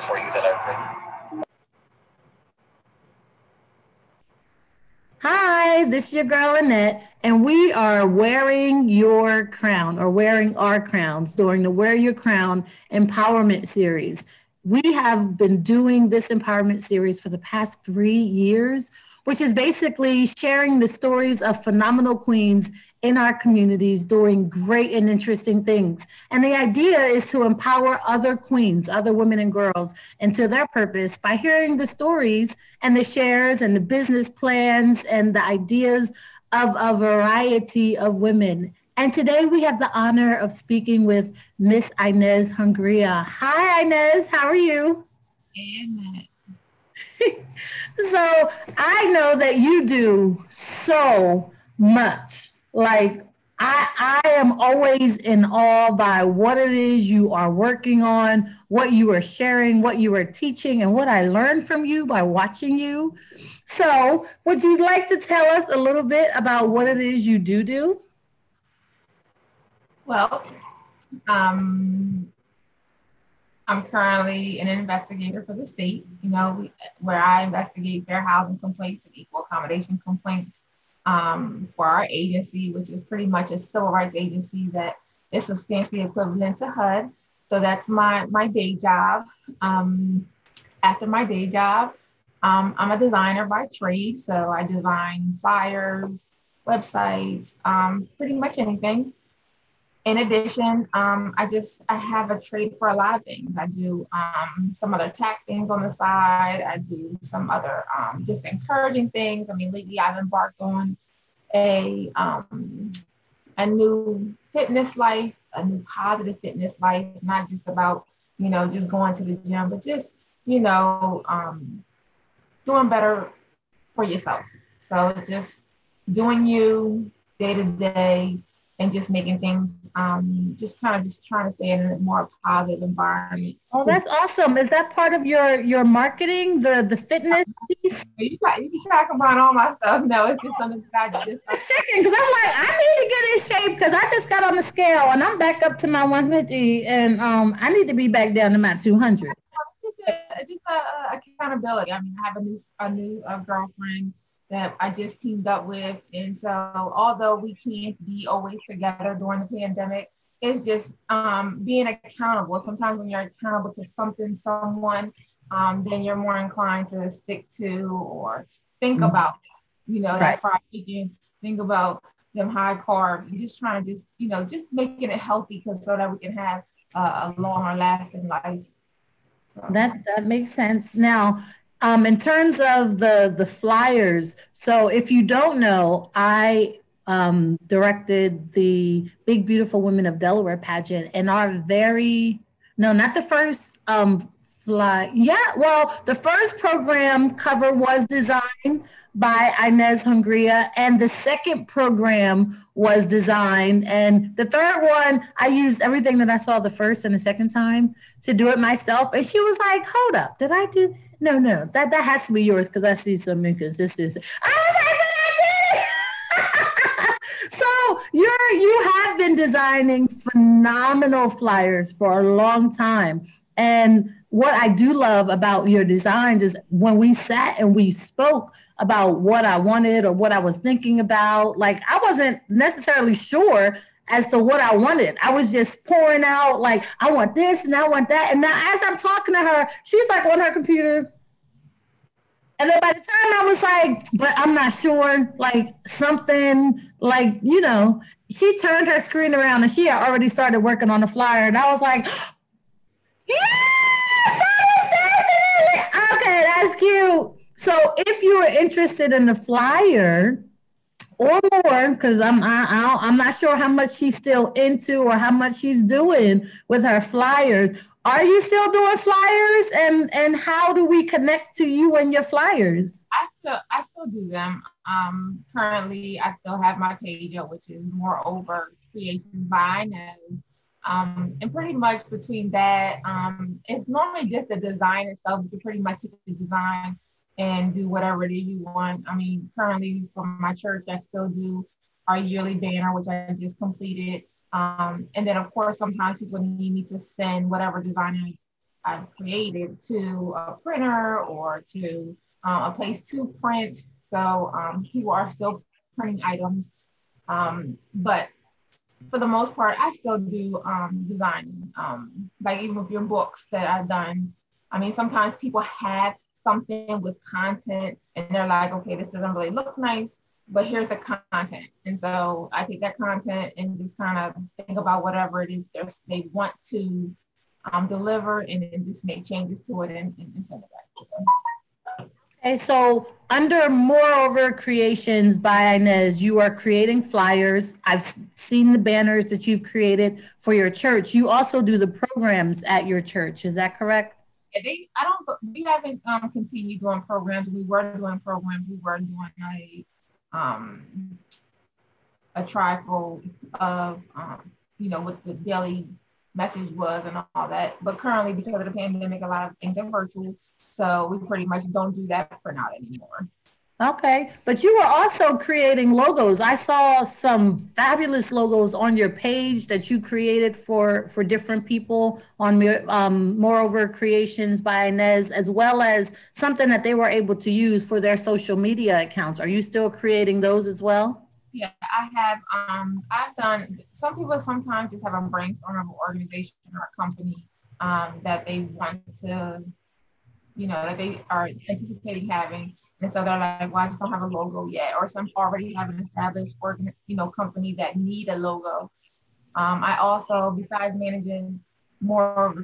for you that I've written. Hi, this is your girl Annette, and we are wearing your crown or wearing our crowns during the Wear Your Crown Empowerment Series. We have been doing this empowerment series for the past three years, which is basically sharing the stories of phenomenal queens in our communities doing great and interesting things. And the idea is to empower other queens, other women and girls into their purpose by hearing the stories and the shares and the business plans and the ideas of a variety of women. And today we have the honor of speaking with Miss Ines Hungria. Hi, Ines. How are you? So I know that you do so much like I, I am always in awe by what it is you are working on, what you are sharing, what you are teaching, and what I learned from you by watching you. So, would you like to tell us a little bit about what it is you do do? Well, um, I'm currently an investigator for the state, you know, where I investigate fair housing complaints and equal accommodation complaints um, for our agency, which is pretty much a civil rights agency that is substantially equivalent to HUD. So that's my my day job. Um, after my day job, um, I'm a designer by trade, so I design flyers, websites, um, pretty much anything. In addition, um, I just I have a trade for a lot of things. I do um, some other tech things on the side. I do some other um, just encouraging things. I mean, lately I've embarked on a um, a new fitness life, a new positive fitness life, not just about you know just going to the gym, but just you know um, doing better for yourself. So just doing you day to day and just making things um, just kind of just trying to stay in a more positive environment. Oh, that's awesome! Is that part of your your marketing, the the fitness piece? You try, you try to combine all my stuff. No, it's just something that I just checking because I'm like I need to get in shape because I just got on the scale and I'm back up to my 150 and um I need to be back down to my 200. It's just a, just a, a accountability. I mean, I have a new a new uh, girlfriend that I just teamed up with. And so, although we can't be always together during the pandemic, it's just um, being accountable. Sometimes when you're accountable to something, someone, um, then you're more inclined to stick to or think mm-hmm. about, you know, right. that fried chicken, think about them high carbs, and just trying to just, you know, just making it healthy because so that we can have uh, a longer lasting life. So. That that makes sense. Now, um, in terms of the the flyers, so if you don't know, I um, directed the Big Beautiful Women of Delaware pageant, and our very no, not the first um, fly. Yeah, well, the first program cover was designed by Ines Hungria, and the second program was designed, and the third one I used everything that I saw the first and the second time to do it myself, and she was like, "Hold up, did I do?" That? No, no, that that has to be yours because I see some inconsistency. So you're you have been designing phenomenal flyers for a long time, and what I do love about your designs is when we sat and we spoke about what I wanted or what I was thinking about. Like I wasn't necessarily sure as to what I wanted. I was just pouring out like I want this and I want that. And now as I'm talking to her, she's like on her computer. And then by the time I was like, but I'm not sure, like something like, you know, she turned her screen around and she had already started working on the flyer. And I was like, yes, okay, that's cute. So if you are interested in the flyer, or more because I'm I, I, I'm not sure how much she's still into or how much she's doing with her flyers. Are you still doing flyers and and how do we connect to you and your flyers? I still I still do them. Um, currently, I still have my page up, which is Moreover creation by Ines. Um, and pretty much between that, um, it's normally just the design itself. You can pretty much take the design and do whatever it is you want. I mean, currently from my church, I still do our yearly banner, which I just completed. Um, and then, of course, sometimes people need me to send whatever design I've created to a printer or to uh, a place to print. So um, people are still printing items. Um, but for the most part, I still do um, design. Um, like even with your books that I've done, I mean, sometimes people have something with content and they're like, okay, this doesn't really look nice, but here's the content. And so I take that content and just kind of think about whatever it is they want to um, deliver and then just make changes to it and, and send it back to them. Okay, so under Moreover Creations by Ines, you are creating flyers. I've seen the banners that you've created for your church. You also do the programs at your church. Is that correct? They, I don't. We haven't um, continued doing programs. We were doing programs. We were doing a um, a trifold of um, you know what the daily message was and all that. But currently, because of the pandemic, a lot of things are virtual. So we pretty much don't do that for now anymore. Okay, but you were also creating logos. I saw some fabulous logos on your page that you created for for different people on um, Moreover Creations by Ines, as well as something that they were able to use for their social media accounts. Are you still creating those as well? Yeah, I have. Um, I've done. Some people sometimes just have a brainstorm of an organization or a company um, that they want to you know, that they are anticipating having. And so they're like, well, I just don't have a logo yet. Or some already have an established organ, you know, company that need a logo. Um, I also, besides managing more of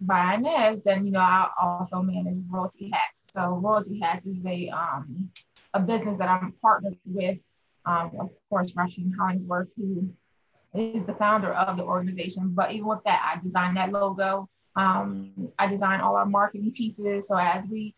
by Ines, then you know, I also manage Royalty Hats. So Royalty Hats is a um, a business that I'm partnered with, um, of course, Rushing Hollingsworth, who is the founder of the organization. But even with that, I designed that logo. Um, I design all our marketing pieces. So as we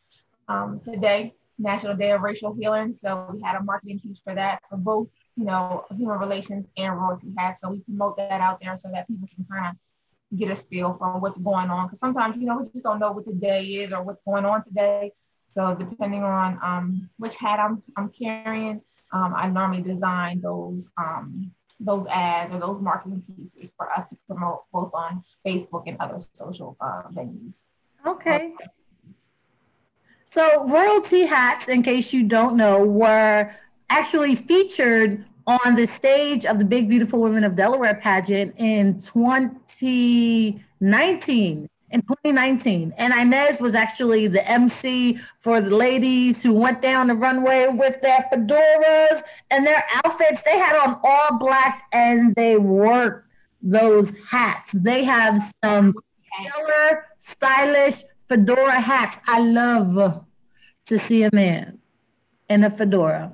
um, today, National Day of Racial Healing, so we had a marketing piece for that for both, you know, human relations and royalty hats. So we promote that out there so that people can kind of get a feel for what's going on. Because sometimes, you know, we just don't know what the day is or what's going on today. So depending on um, which hat I'm, I'm carrying, um, I normally design those um, those ads or those marketing pieces for us to promote both on Facebook and other social uh, venues. Okay. So royalty hats, in case you don't know, were actually featured on the stage of the Big Beautiful Women of Delaware pageant in 2019 in 2019. And Ines was actually the MC for the ladies who went down the runway with their fedoras and their outfits. They had on all black and they wore those hats. They have some stellar, stylish fedora hats. I love to see a man in a fedora.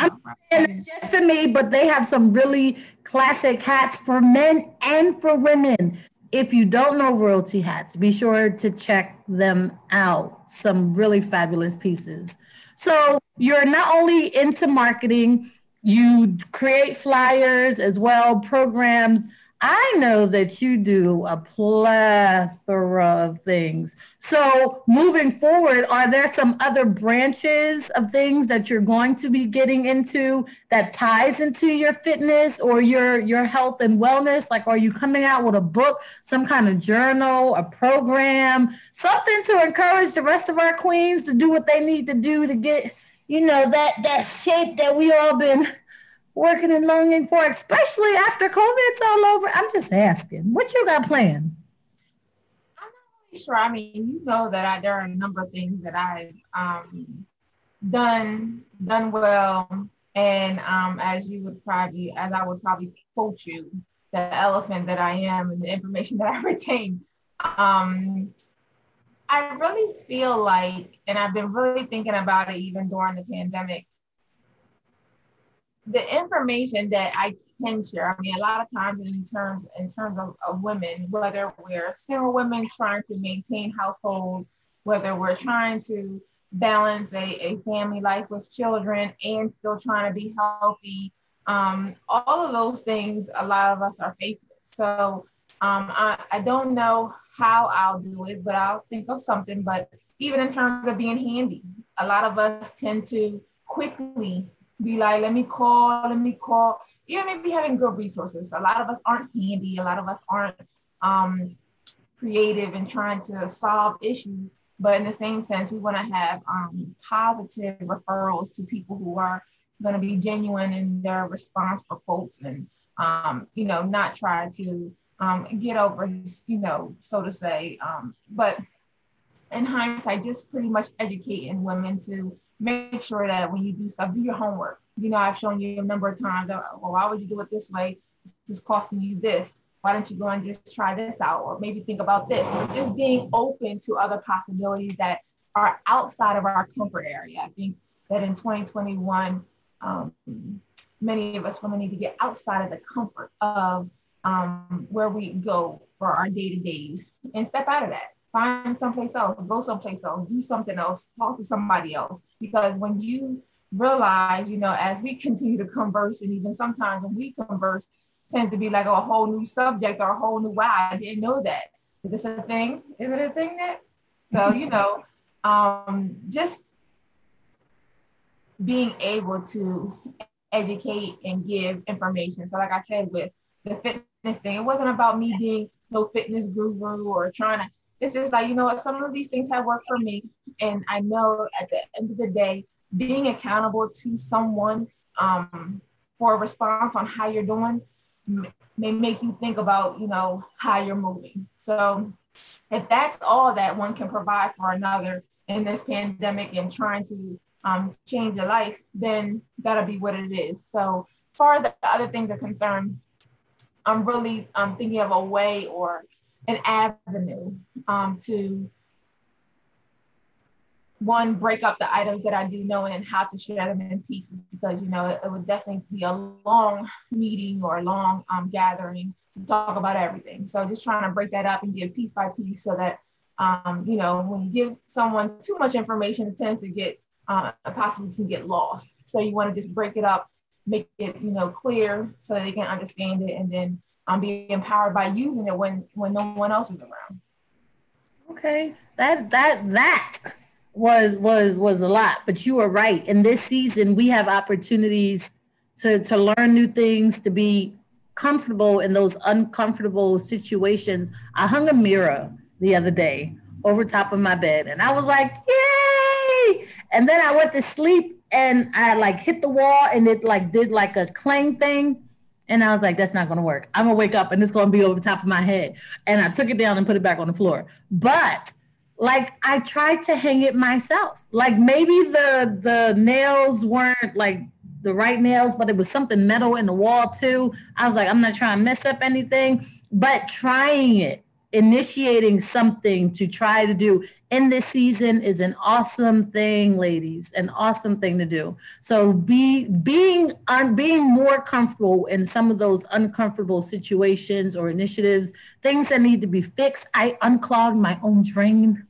I'm, and it's just for me, but they have some really classic hats for men and for women if you don't know royalty hats, be sure to check them out. Some really fabulous pieces. So you're not only into marketing, you create flyers as well, programs. I know that you do a plethora of things. So, moving forward, are there some other branches of things that you're going to be getting into that ties into your fitness or your your health and wellness? Like, are you coming out with a book, some kind of journal, a program, something to encourage the rest of our queens to do what they need to do to get, you know, that that shape that we all been working and longing for, especially after COVID's all over? I'm just asking, what you got planned? I'm not really sure. I mean, you know that I, there are a number of things that I've um, done done well, and um, as you would probably, as I would probably quote you, the elephant that I am and the information that I retain. Um, I really feel like, and I've been really thinking about it even during the pandemic the information that I can share, I mean, a lot of times in terms in terms of, of women, whether we're single women trying to maintain households, whether we're trying to balance a, a family life with children and still trying to be healthy, um, all of those things a lot of us are faced with. So um, I, I don't know how I'll do it, but I'll think of something. But even in terms of being handy, a lot of us tend to quickly be like, let me call, let me call. Even maybe having good resources. A lot of us aren't handy. A lot of us aren't um, creative and trying to solve issues. But in the same sense, we want to have um, positive referrals to people who are going to be genuine in their response for folks and, um, you know, not try to um, get over, you know, so to say. Um, but in hindsight, just pretty much educating women to make sure that when you do stuff, do your homework. You know, I've shown you a number of times, well, why would you do it this way? This is costing you this. Why don't you go and just try this out? Or maybe think about this. So just being open to other possibilities that are outside of our comfort area. I think that in 2021, um, many of us women need to get outside of the comfort of um, where we go for our day to days and step out of that. Find someplace else, go someplace else, do something else, talk to somebody else. Because when you realize, you know, as we continue to converse, and even sometimes when we converse, tends to be like a whole new subject or a whole new wow, I didn't know that. Is this a thing? Is it a thing that? So, you know, um, just being able to educate and give information. So, like I said, with the fitness thing, it wasn't about me being no fitness guru or trying to. It's just like you know what, some of these things have worked for me, and I know at the end of the day, being accountable to someone um, for a response on how you're doing may make you think about you know how you're moving. So, if that's all that one can provide for another in this pandemic and trying to um, change your life, then that'll be what it is. So far as the other things are concerned, I'm really um, thinking of a way or an avenue um, to one break up the items that I do know and how to share them in pieces because you know it, it would definitely be a long meeting or a long um, gathering to talk about everything. So just trying to break that up and give piece by piece so that um, you know when you give someone too much information, it tends to get uh, possibly can get lost. So you want to just break it up, make it you know clear so that they can understand it, and then um, being empowered by using it when when no one else is around. Okay, that that that was was was a lot, but you are right. In this season, we have opportunities to to learn new things, to be comfortable in those uncomfortable situations. I hung a mirror the other day over top of my bed, and I was like, "Yay!" And then I went to sleep and I like hit the wall and it like did like a clang thing. And I was like, that's not gonna work. I'm gonna wake up and it's gonna be over the top of my head. And I took it down and put it back on the floor. But like I tried to hang it myself. Like maybe the the nails weren't like the right nails, but it was something metal in the wall too. I was like, I'm not trying to mess up anything, but trying it initiating something to try to do in this season is an awesome thing ladies an awesome thing to do. So be being un, being more comfortable in some of those uncomfortable situations or initiatives things that need to be fixed. I unclogged my own drain.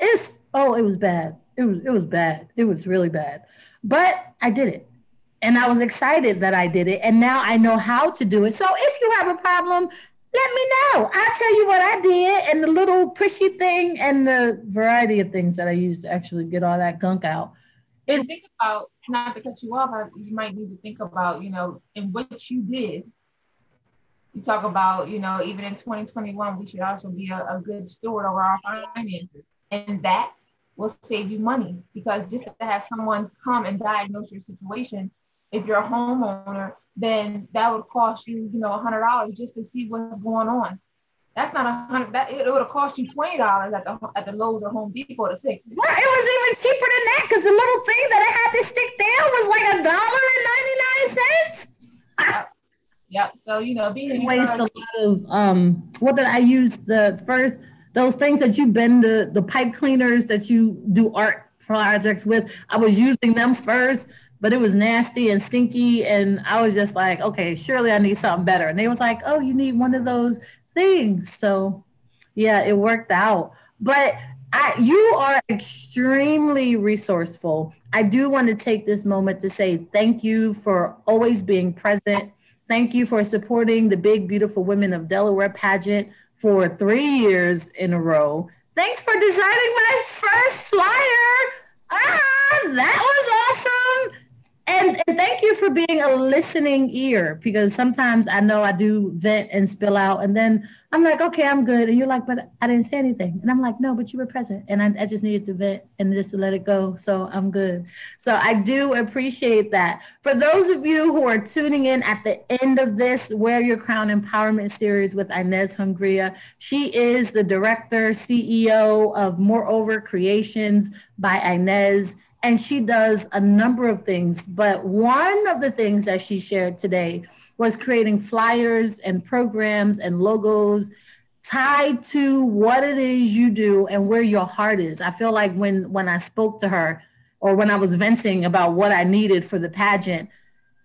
It's oh it was bad. It was it was bad. It was really bad. But i did it and I was excited that I did it. And now I know how to do it. So if you have a problem, let me know. I'll tell you what I did and the little pushy thing and the variety of things that I used to actually get all that gunk out. And think about, not to cut you off, you might need to think about, you know, in what you did. You talk about, you know, even in 2021, we should also be a, a good steward over our finances. And that will save you money because just to have someone come and diagnose your situation if you're a homeowner, then that would cost you, you know, a hundred dollars just to see what's going on. That's not a hundred. That it, would have cost you twenty dollars at the at the Lowe's or Home Depot to fix it. Well, it was even cheaper than that because the little thing that I had to stick down was like a dollar and ninety nine cents. Yep. yep. So you know, being waste a lot of um. What did I use the first? Those things that you bend the the pipe cleaners that you do art projects with. I was using them first but it was nasty and stinky. And I was just like, okay, surely I need something better. And they was like, oh, you need one of those things. So yeah, it worked out. But I, you are extremely resourceful. I do want to take this moment to say thank you for always being present. Thank you for supporting the Big Beautiful Women of Delaware pageant for three years in a row. Thanks for designing my first flyer. Ah, that was awesome. And, and thank you for being a listening ear because sometimes I know I do vent and spill out, and then I'm like, okay, I'm good. And you're like, but I didn't say anything. And I'm like, no, but you were present. And I, I just needed to vent and just to let it go. So I'm good. So I do appreciate that. For those of you who are tuning in at the end of this Wear Your Crown Empowerment series with Ines Hungria, she is the director, CEO of Moreover Creations by Ines and she does a number of things. But one of the things that she shared today was creating flyers and programs and logos tied to what it is you do and where your heart is. I feel like when when I spoke to her or when I was venting about what I needed for the pageant,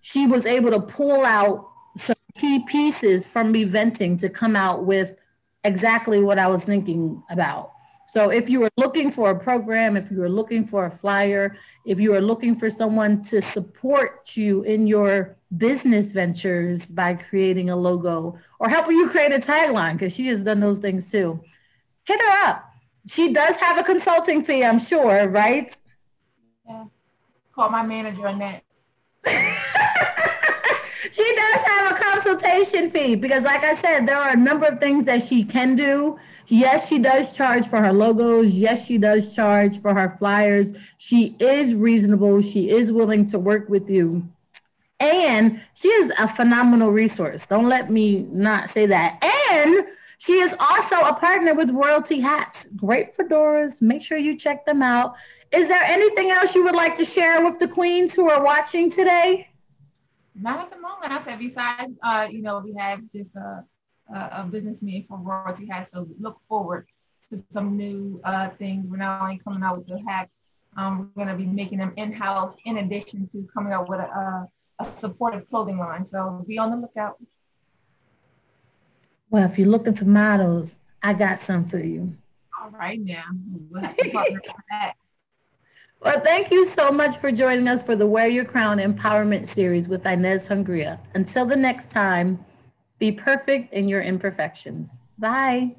she was able to pull out some key pieces from me venting to come out with exactly what I was thinking about. So if you are looking for a program, if you are looking for a flyer, if you are looking for someone to support you in your business ventures by creating a logo or helping you create a tagline, because she has done those things too, hit her up. She does have a consulting fee, I'm sure, right? Yeah. Call my manager on that. she does have a consultation fee because, like I said, there are a number of things that she can do Yes, she does charge for her logos. Yes, she does charge for her flyers. She is reasonable. She is willing to work with you. And she is a phenomenal resource. Don't let me not say that. And she is also a partner with Royalty Hats. Great fedoras. Make sure you check them out. Is there anything else you would like to share with the queens who are watching today? Not at the moment. I said, besides, uh, you know, we have just uh, uh, a business meeting for Royalty Hats. So look forward to some new uh, things. We're not only coming out with the hats, um, we're going to be making them in-house in addition to coming out with a, a supportive clothing line. So be on the lookout. Well, if you're looking for models, I got some for you. All right now. We'll have to partner for that. Well, thank you so much for joining us for the Wear Your Crown Empowerment Series with Ines Hungria. Until the next time, be perfect in your imperfections. Bye.